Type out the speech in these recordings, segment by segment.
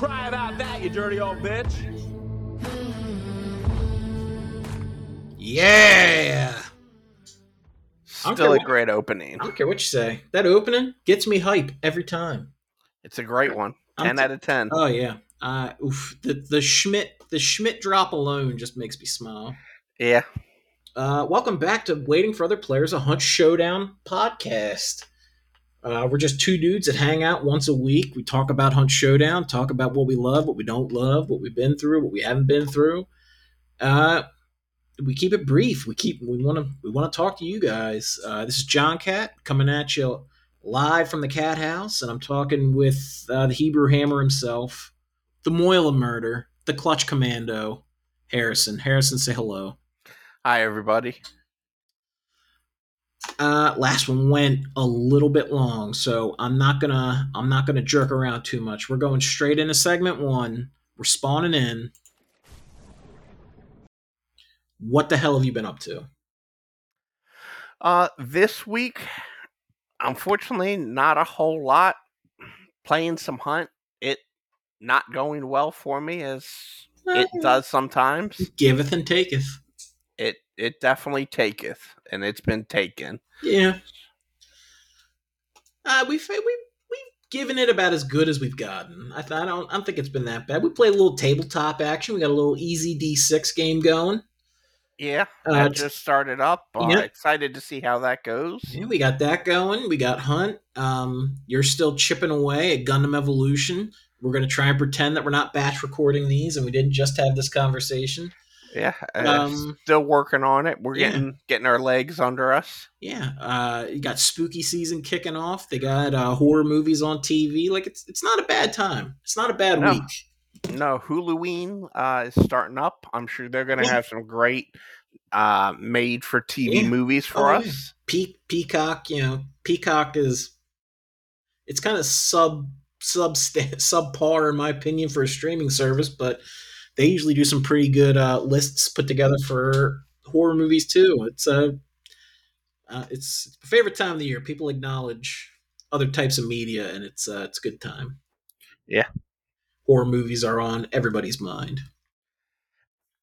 Cry about that, you dirty old bitch. Yeah. I don't Still a what- great opening. I don't care what you say. That opening gets me hype every time. It's a great one. I'm 10 t- out of 10. Oh yeah. Uh, oof. The the Schmidt the Schmidt drop alone just makes me smile. yeah. Uh, welcome back to Waiting for Other Players, a Hunt Showdown podcast. Uh, we're just two dudes that hang out once a week. We talk about Hunt Showdown, talk about what we love, what we don't love, what we've been through, what we haven't been through. Uh, we keep it brief. We keep we want to we want to talk to you guys. Uh, this is John Cat coming at you live from the Cat House, and I'm talking with uh, the Hebrew Hammer himself, the Moila Murder, the Clutch Commando, Harrison. Harrison, say hello. Hi, everybody. Uh, last one went a little bit long, so I'm not gonna I'm not gonna jerk around too much. We're going straight into segment one. We're spawning in. What the hell have you been up to? Uh, this week, unfortunately, not a whole lot. Playing some hunt. It not going well for me as it does sometimes. Giveth and taketh. It it definitely taketh, and it's been taken. Yeah. Uh, we've we we've given it about as good as we've gotten. I, th- I don't I don't think it's been that bad. We played a little tabletop action. We got a little easy D6 game going. Yeah, Uh, that just started up. Uh, Yeah. Excited to see how that goes. Yeah, we got that going. We got Hunt. Um, you're still chipping away at Gundam Evolution. We're going to try and pretend that we're not batch recording these and we didn't just have this conversation. Yeah, uh, Um, still working on it. We're yeah. getting getting our legs under us. Yeah, uh, you got spooky season kicking off. They got uh, horror movies on TV. Like it's it's not a bad time. It's not a bad No. week. No, Halloween uh, is starting up. I'm sure they're going to Yeah. have some great uh, made for TV Yeah. movies for Oh, us. Pe- Peacock, you know, Peacock is it's kind of sub sub subpar in my opinion for a streaming service, but they usually do some pretty good uh, lists put together for horror movies too. It's a uh, it's, my favorite time of the year. People acknowledge other types of media, and it's uh, it's a good time. Yeah. horror movies are on everybody's mind.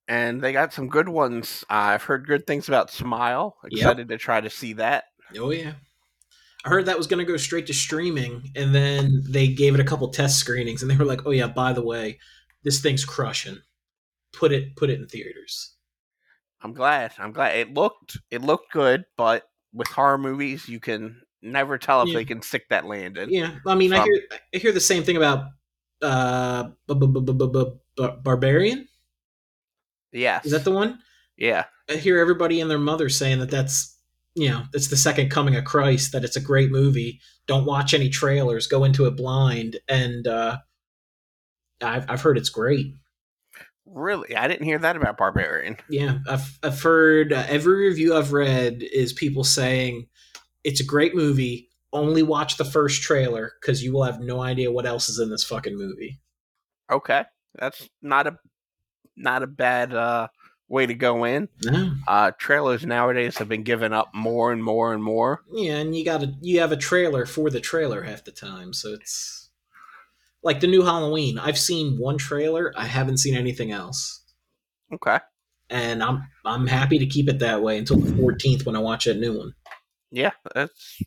And they got some good ones. Uh, I've heard good things about Smile. Yep. Excited to try to see that. Oh yeah. I heard that was going to go straight to streaming, and then they gave it a couple test screenings, and they were like, "Oh yeah, by the way, this thing's crushing. Put it, put it in theaters." I'm glad. I'm glad it looked it looked good, but with horror movies, you can never tell if Yeah. they can stick that landing. Yeah, I mean, I hear, I hear the same thing about uh, Barbarian. Yes. Is that the one? yeah. I hear everybody and their mother saying that that's you know it's the second coming of Christ. That it's a great movie. Don't watch any trailers. Go into it blind, and uh, I've I've heard it's great. Really, I didn't hear that about Barbarian. Yeah, I've I've heard uh, every review I've read is people saying it's a great movie. Only watch the first trailer because you will have no idea what else is in this fucking movie. Okay, that's not a not a bad uh, way to go in. No, Uh, trailers nowadays have been given up more and more and more. yeah, and you got to you have a trailer for the trailer half the time, so it's like the new Halloween. I've seen one trailer. I haven't seen anything else, Okay, and I'm I'm happy to keep it that way until the 14th when I watch that new one. yeah, that's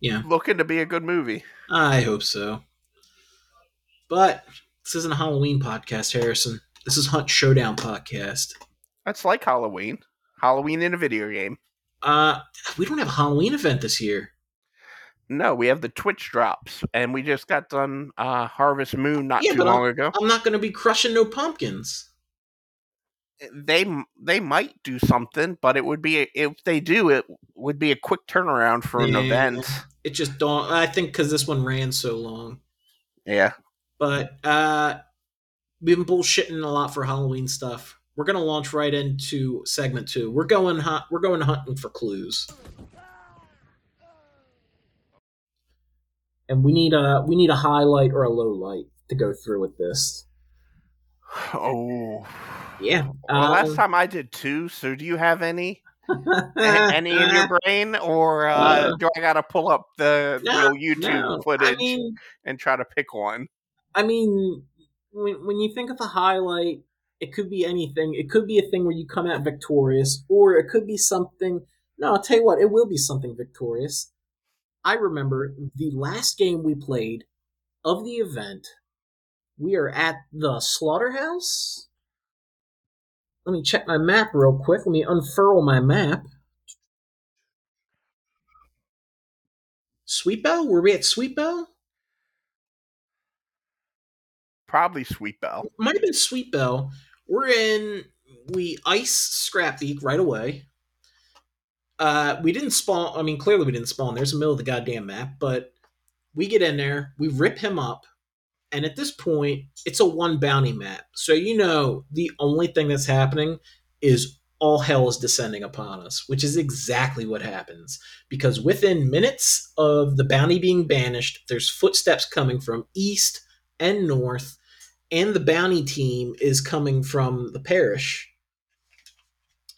Yeah. looking to be a good movie. I hope so. But this isn't a Halloween podcast, Harrison. This is Hunt Showdown podcast. That's like Halloween. Halloween in a video game. Uh, we don't have a Halloween event this year. No, we have the Twitch drops, and we just got done uh, Harvest Moon not Yeah, too long ago. I'm not going to be crushing no pumpkins. They they might do something, but it would be if they do, it would be a quick turnaround for an Yeah. event. It just don't. I think because this one ran so long. Yeah, But uh, we've been bullshitting a lot for Halloween stuff. We're gonna launch right into segment two. We're going hunt. We're going hunting for clues. And we need a we need a highlight or a low light to go through with this. Oh. Yeah. Well, last um, time I did two. So do you have any? Any in your brain, or uh, Uh, do I gotta pull up the No, real YouTube No, footage I mean, and try to pick one? I mean, when when you think of a highlight, it could be anything. It could be a thing where you come out victorious, or it could be something. No, I'll tell you what, it will be something victorious. I remember the last game we played of the event. We are at the slaughterhouse. Let me check my map real quick. Let me unfurl my map. Sweet Bell? Were we at Sweet Bell? Probably Sweet Bell. might have been Sweet Bell. We're in. We ice scrap Scrapbeak right away. Uh, we didn't spawn. I mean, clearly we didn't spawn. There's the middle of the goddamn map, but we get in there, we rip him up, and at this point, it's a one bounty map. So you know the only thing that's happening is all hell is descending upon us, which is exactly what happens. Because within minutes of the bounty being banished, there's footsteps coming from east and north, and the bounty team is coming from the parish.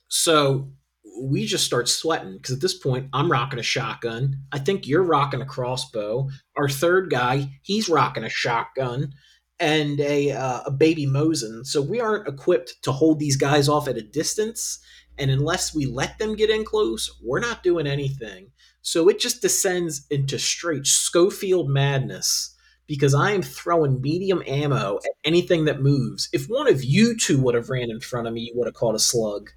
So we just start sweating because at this point I'm rocking a shotgun. I think you're rocking a crossbow. Our third guy, he's rocking a shotgun and a uh, a baby Mosin. So we aren't equipped to hold these guys off at a distance. And unless we let them get in close, we're not doing anything. So it just descends into straight Schofield madness because I am throwing medium ammo at anything that moves. If one of you two would have ran in front of me, you would have caught a slug.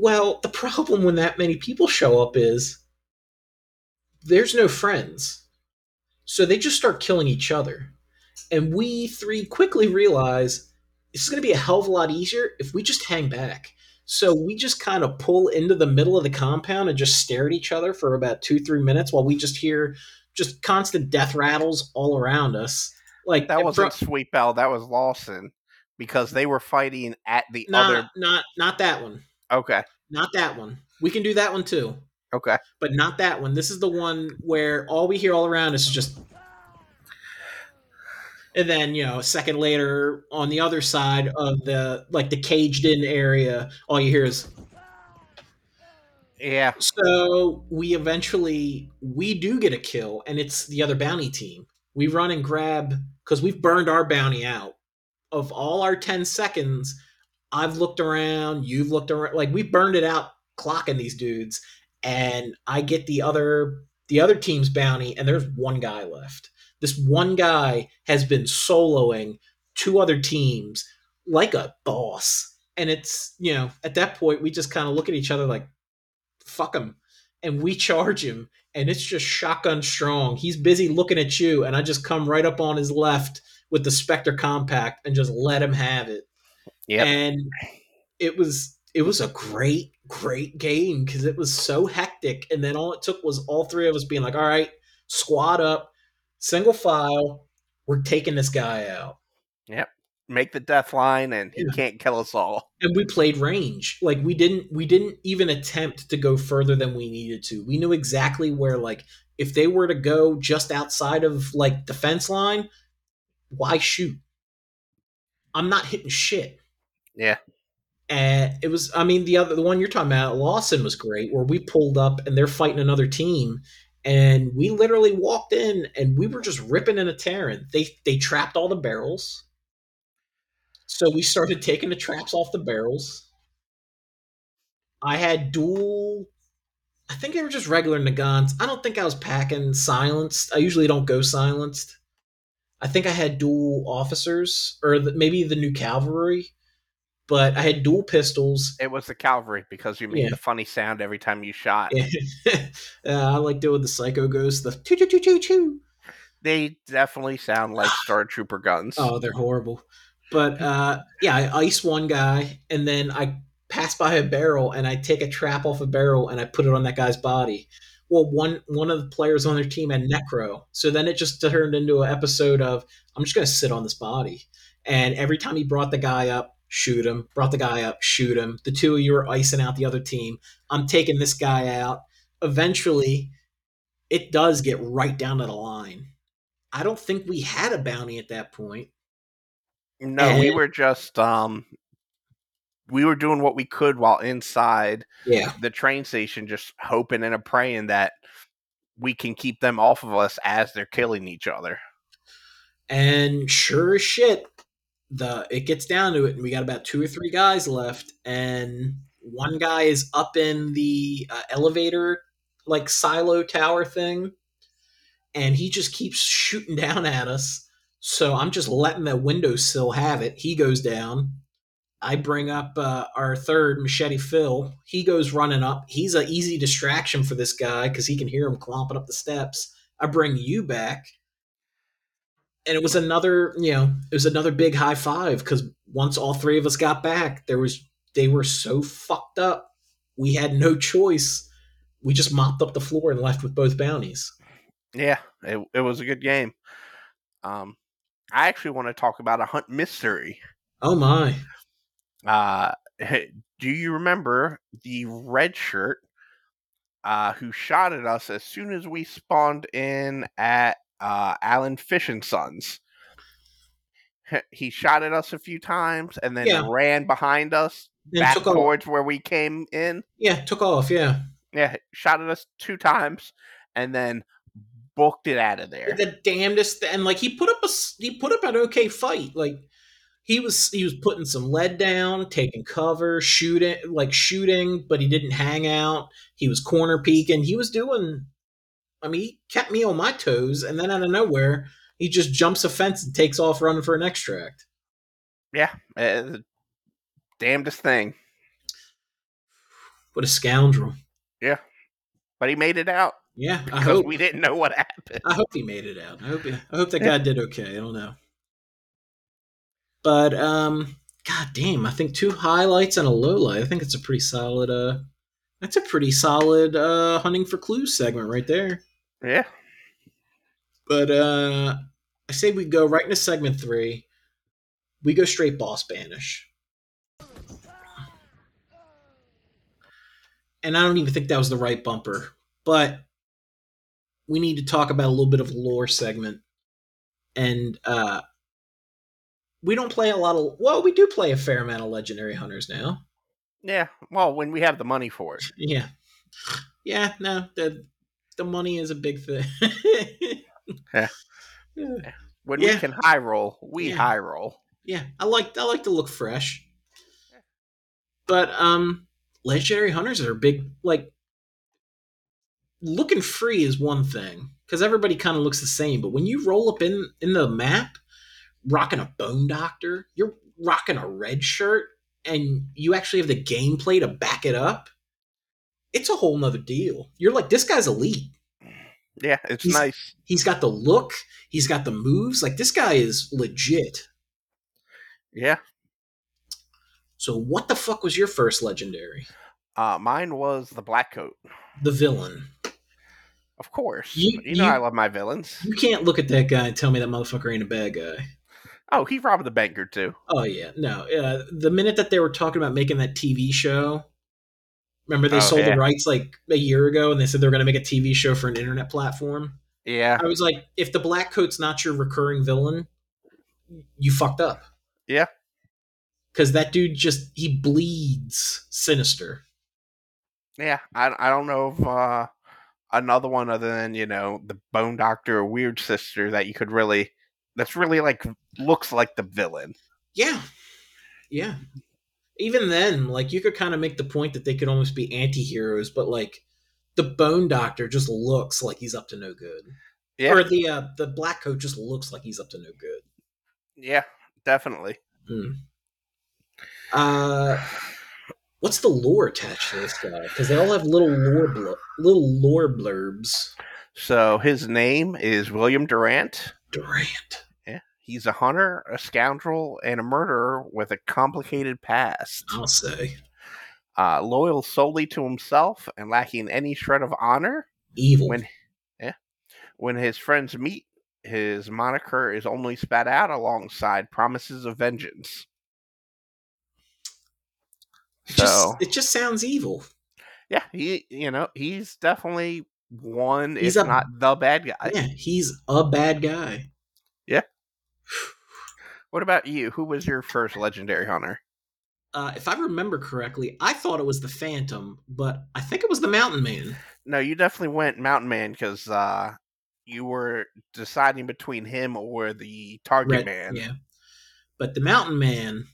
Well, the problem when that many people show up is there's no friends. So they just start killing each other. And we three quickly realize this is going to be a hell of a lot easier if we just hang back. So we just kind of pull into the middle of the compound and just stare at each other for about two, three minutes while we just hear just constant death rattles all around us. Like That wasn't fro- Sweet Bell. That was Lawson because they were fighting at the not, other. not not that one. Okay. Not that one. We can do that one too. Okay. but not that one. This is the one where all we hear all around is just. And then, you know, a second later on the other side of the, like the caged in area, all you hear is. Yeah. So we eventually, we do get a kill, and it's the other bounty team. We run and grab, because we've burned our bounty out. Of all our 10 seconds, I've looked around, you've looked around, like we burned it out clocking these dudes and I get the other the other team's bounty, and there's one guy left. This one guy has been soloing two other teams like a boss, and it's you know at that point we just kind of look at each other like, "Fuck him," and we charge him, and it's just shotgun strong. He's busy looking at you, and I just come right up on his left with the Specter compact and just let him have it Yep. and it was it was a great great game because it was so hectic and then all it took was all three of us being like all right squad up single file we're taking this guy out yep Make the death line, and he Yeah. can't kill us all. and we played range like we didn't we didn't even attempt to go further than we needed to we knew exactly where like if they were to go just outside of like the fence line why shoot i'm not hitting shit Yeah. and it was i mean the other the one you're talking about lawson was great where we pulled up and they're fighting another team and we literally walked in and we were just ripping and a tearing. They they trapped all the barrels. So we started taking the traps off the barrels. I had dual i think they were just regular Nagants i don't think i was packing silenced. I usually don't go silenced. I think i had dual officers or the, maybe the new cavalry but i had dual pistols It was the cavalry because you made Yeah. the funny sound every time you shot. uh, I like doing the psycho ghost, the choo choo choo choo choo. They definitely sound like Star Trooper guns. Oh, they're horrible. But uh, yeah, I ice one guy, and then I pass by a barrel, and I take a trap off a barrel, and I put it on that guy's body. Well, one one of the players on their team had necro, so then it just turned into an episode of I'm just gonna sit on this body, and every time he brought the guy up, shoot him. Brought the guy up, shoot him. The two of you are icing out the other team. I'm taking this guy out. Eventually, it does get right down to the line. I don't think we had a bounty at that point. no, we were just um we were doing what we could while inside Yeah. the train station, just hoping and praying that we can keep them off of us as they're killing each other. And sure as shit, the it gets down to it, and we got about two or three guys left, and one guy is up in the uh, elevator, like silo tower thing, and he just keeps shooting down at us. So I'm just letting the windowsill have it. He goes down. I bring up uh, our third machete Phil. He goes running up. He's an easy distraction for this guy because he can hear him clomping up the steps. I bring you back and it was another you know it was another big high five because once all three of us got back there was they were so fucked up we had no choice we just mopped up the floor and left with both bounties Yeah, it, it was a good game. Um, I actually want to talk about a hunt mystery. oh my Uh, do you remember the red shirt uh, who shot at us as soon as we spawned in at uh, Alan Fish and Sons? He shot at us a few times and then Yeah. ran behind us and back took off towards where we came in. yeah took off yeah Yeah, shot at us two times and then booked it out of there. the damnedest and like he put up a he put up an okay fight like he was he was putting some lead down taking cover shooting like shooting but he didn't hang out he was corner peeking he was doing i mean he kept me on my toes and then out of nowhere he just jumps a fence and takes off running for an extract Yeah, uh, damnedest thing. what a scoundrel Yeah, But he made it out yeah i hope we didn't know what happened. I hope he made it out. I hope he, I hope that guy did okay. I don't know. But um god damn, I think two highlights and a low light. I think it's a pretty solid uh that's a pretty solid uh hunting for clues segment right there. Yeah. But uh I say we go right into segment 3. We go straight boss banish. And I don't even think that was the right bumper, but we need to talk about a little bit of lore segment. And uh we don't play a lot of well, we do play a fair amount of legendary hunters now. Yeah. Well, when we have the money for it. Yeah. Yeah, no, the the money is a big thing. Yeah. yeah. When Yeah. we can high roll, we Yeah. high roll. Yeah, I like I like to look fresh. But um legendary hunters are big like looking free is one thing cuz everybody kind of looks the same, but when you roll up in in the map rocking a bone doctor, you're rocking a red shirt and you actually have the gameplay to back it up. It's a whole nother deal. You're like this guy's elite. Yeah, it's He's- nice. He's got the look, he's got the moves. Like this guy is legit. Yeah. So what the fuck was your first legendary? Uh, mine was the black coat. The villain. Of course. You- You, know you- I love my villains. You can't look at that guy and tell me that motherfucker ain't a bad guy. Oh, he robbed the banker too. Oh yeah, no. Uh, the minute that they were talking about making that TV show, remember they Oh, sold yeah. the rights like a year ago, and they said they were going to make a TV show for an internet platform. Yeah. I was like, if the Black Coat's not your recurring villain, you fucked up. Yeah. Because that dude just he bleeds sinister. Yeah. I, I don't know of uh, another one other than, you know, the Bone Doctor or Weird Sister that you could really, that's really like, looks like the villain. Yeah, yeah. Even then, like you could kind of make the point that they could almost be anti-heroes, but like the Bone Doctor just looks like he's up to no good. Yeah. Or the uh, the Black Coat just looks like he's up to no good. Yeah, definitely. Uh, what's the lore attached to this guy? Because they all have little lore bl- little lore blurbs. So his name is William Durant. Durant. Yeah. He's a hunter, a scoundrel, and a murderer with a complicated past. I'll say Uh, loyal solely to himself and lacking any shred of honor. evil. When when his friends meet, his moniker is only spat out alongside promises of vengeance. it, So just, it just sounds evil. yeah, he you know he's definitely one, He's a- not the bad guy. yeah, he's a bad guy. What about you? Who was your first legendary hunter? uh, if I remember correctly, I thought it was the Phantom, but I think it was the Mountain Man. No, you definitely went Mountain Man because uh, you were deciding between him or the Target Red- Man. Yeah. But the Mountain Man,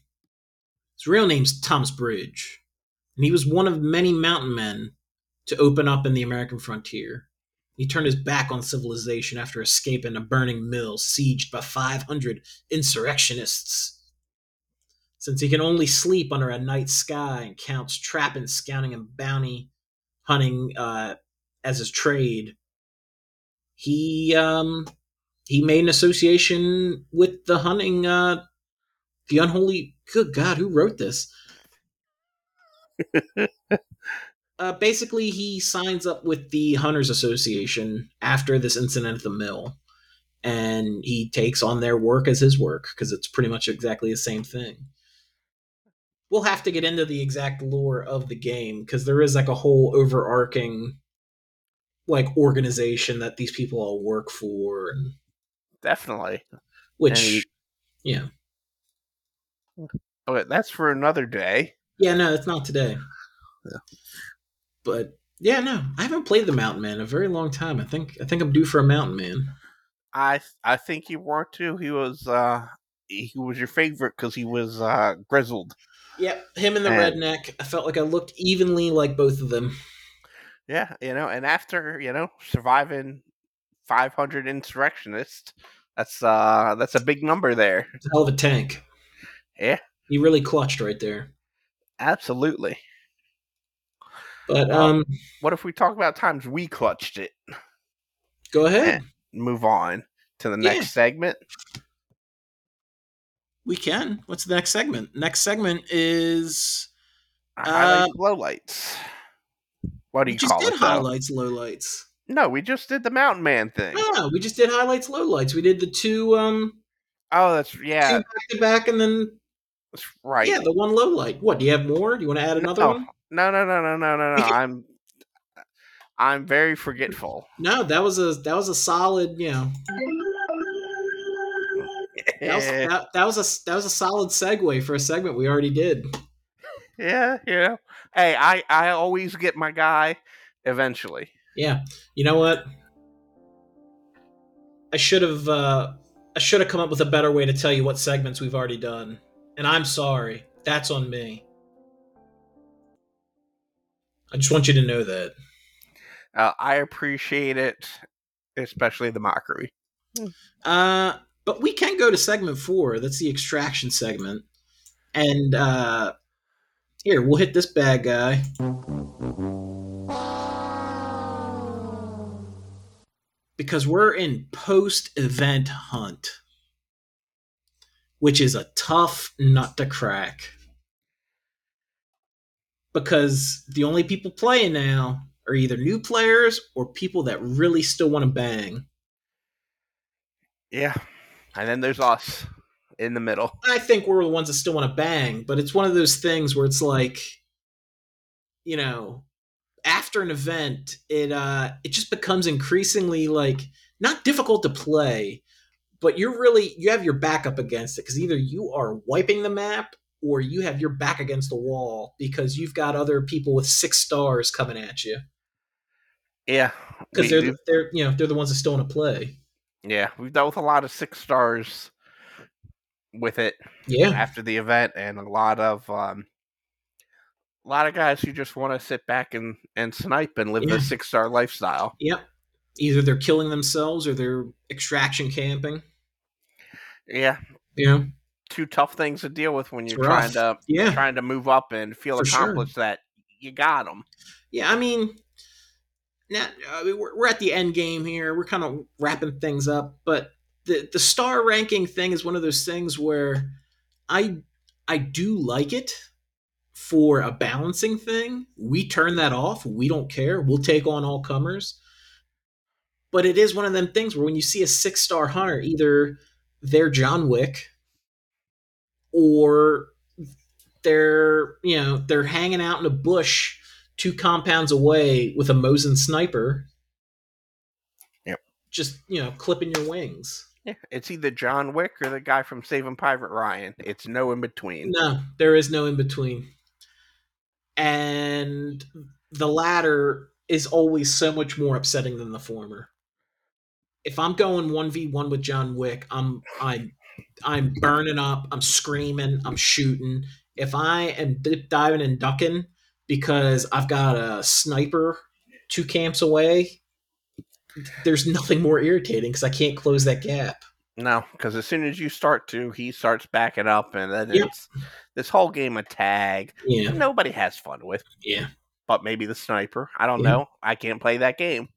his real name's Thomas Bridge. And he was one of many mountain men to open up in the American frontier. He turned his back on civilization after escaping a burning mill sieged by 500 insurrectionists. Since he can only sleep under a night sky and counts trapping, scouting, and bounty hunting uh, as his trade, he um, he made an association with the hunting uh the unholy good god who wrote this uh basically he signs up with the hunters association after this incident at the mill and he takes on their work as his work because it's pretty much exactly the same thing we'll have to get into the exact lore of the game because there is like a whole overarching like organization that these people all work for and Definitely. which And- yeah But that's for another day. yeah no it's not today Yeah. But yeah no i haven't played the mountain man in a very long time i think i think i'm due for a mountain man I I think you were too. He was uh he was your favorite because he was uh grizzled. yep him and the And- redneck i felt like i looked evenly like both of them Yeah, you know, and after you know surviving five hundred insurrectionists, that's uh that's a big number there. it's a hell of a tank Yeah. he really clutched right there Absolutely. But Well, um What if we talk about times we clutched it? go ahead Move on to the Yeah. next segment. we can what's the next segment next segment is Highlights, lowlights. What do you just call did it? though? highlights lowlights No, we just did the Mountain Man thing. no we just did highlights lowlights we did the two um Oh, that's yeah, two back to back and then that's right. yeah the one low light what do you have more do you want to add another no, one no, no, no, no, no, no, no. I'm I'm very forgetful. No, that was a that was a solid, you know. That was, that, that was a that was a solid segue for a segment we already did. yeah, you know. Hey, I I always get my guy eventually. Yeah, you know what? I should have uh, I should have come up with a better way to tell you what segments we've already done, and I'm sorry. That's on me. I just want you to know that. Uh, I appreciate it, especially the mockery. Uh, but we can go to segment four. That's the extraction segment, and uh, here we'll hit this bad guy. because we're in post event hunt, which is a tough nut to crack. Because the only people playing now are either new players or people that really still want to bang. Yeah, and then there's us in the middle. I think we're the ones that still want to bang, but it's one of those things where it's like, you know, after an event, it uh it just becomes increasingly like not difficult to play, but you're really you have your back up against it because either you are wiping the map or you have your back against the wall because you've got other people with six stars coming at you Yeah, because they're the, they're you know they're the ones that still want to play. yeah we've dealt with a lot of six stars with it Yeah, after the event, and a lot of um, a lot of guys who just want to sit back and and snipe and live Yeah. the six star lifestyle. yep. Either they're killing themselves or they're extraction camping. Yeah, know, two tough things to deal with when you're trying to yeah. trying to move up and feel For sure. accomplished that you got them. Yeah, I mean, now I mean, we're, we're at the end game here. We're kind of wrapping things up, but the the star ranking thing is one of those things where I I do like it for a balancing thing. We turn that off. We don't care. We'll take on all comers. But it is one of them things where when you see a six star hunter, either they're John Wick or they're you know they're hanging out in a bush two compounds away with a Mosin sniper. Yep. Just you know clipping your wings. Yeah, it's either John Wick or the guy from Saving Private Ryan. It's no in between. No, there is no in between. And the latter is always so much more upsetting than the former. If I'm going 1v1 with John Wick, I'm I'm I'm burning up, I'm screaming, I'm shooting. If I am dip diving and ducking because I've got a sniper two camps away, there's nothing more irritating because I can't close that gap. No, because as soon as you start to, he starts backing up, and then Yep. it's this whole game of tag. Yeah, Nobody has fun with, yeah. but maybe the sniper. I don't Yeah. know. I can't play that game.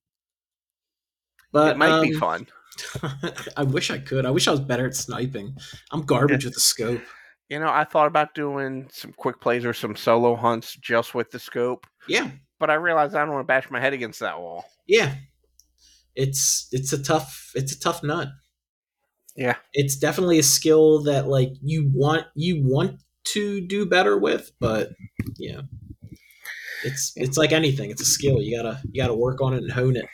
But it might be um, fun. I wish I could. I wish I was better at sniping. I'm garbage with the scope. You know, I thought about doing some quick plays or some solo hunts just with the scope, Yeah, but I realized I don't want to bash my head against that wall. yeah. It's it's a tough it's a tough nut. Yeah. It's definitely a skill that like you want you want to do better with, but yeah. It's it's like anything. It's a skill. You gotta you gotta work on it and hone it.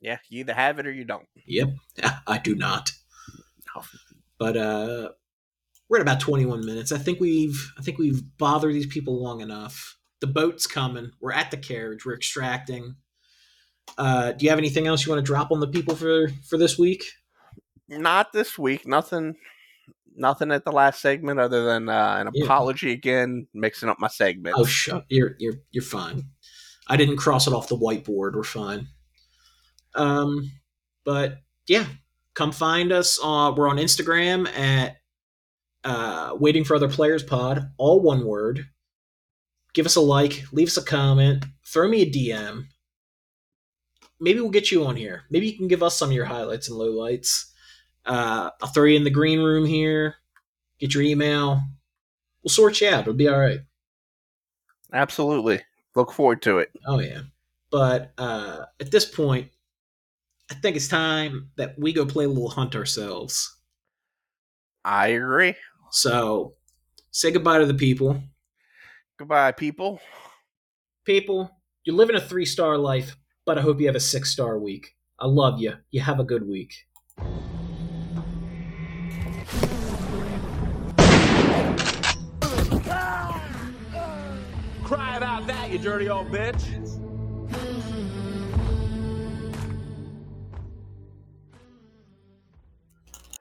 Yeah, you either have it or you don't. Yep, I do not. No. But uh, we're at about 21 minutes. I think we've I think we've bothered these people long enough. The boat's coming. We're at the carriage. We're extracting. Uh, do you have anything else you want to drop on the people for for this week? Not this week. Nothing. Nothing at the last segment other than uh, an Yeah. apology again, mixing up my segment. Oh, shut. You're you're you're fine. I didn't cross it off the whiteboard. We're fine. Um, but yeah, come find us. Uh, we're on Instagram at uh, Waiting for Other Players Pod, all one word. Give us a like, leave us a comment, throw me a DM. Maybe we'll get you on here. Maybe you can give us some of your highlights and lowlights. Uh, I'll throw you in the green room here. Get your email. We'll sort you out. It'll be all right. Absolutely. Look forward to it. Oh yeah. But uh, at this point, I think it's time that we go play a little hunt ourselves. I agree. So say goodbye to the people. Goodbye, people. People, you're living a three star life, but I hope you have a six star week. I love you. You have a good week. Cry about that, you dirty old bitch.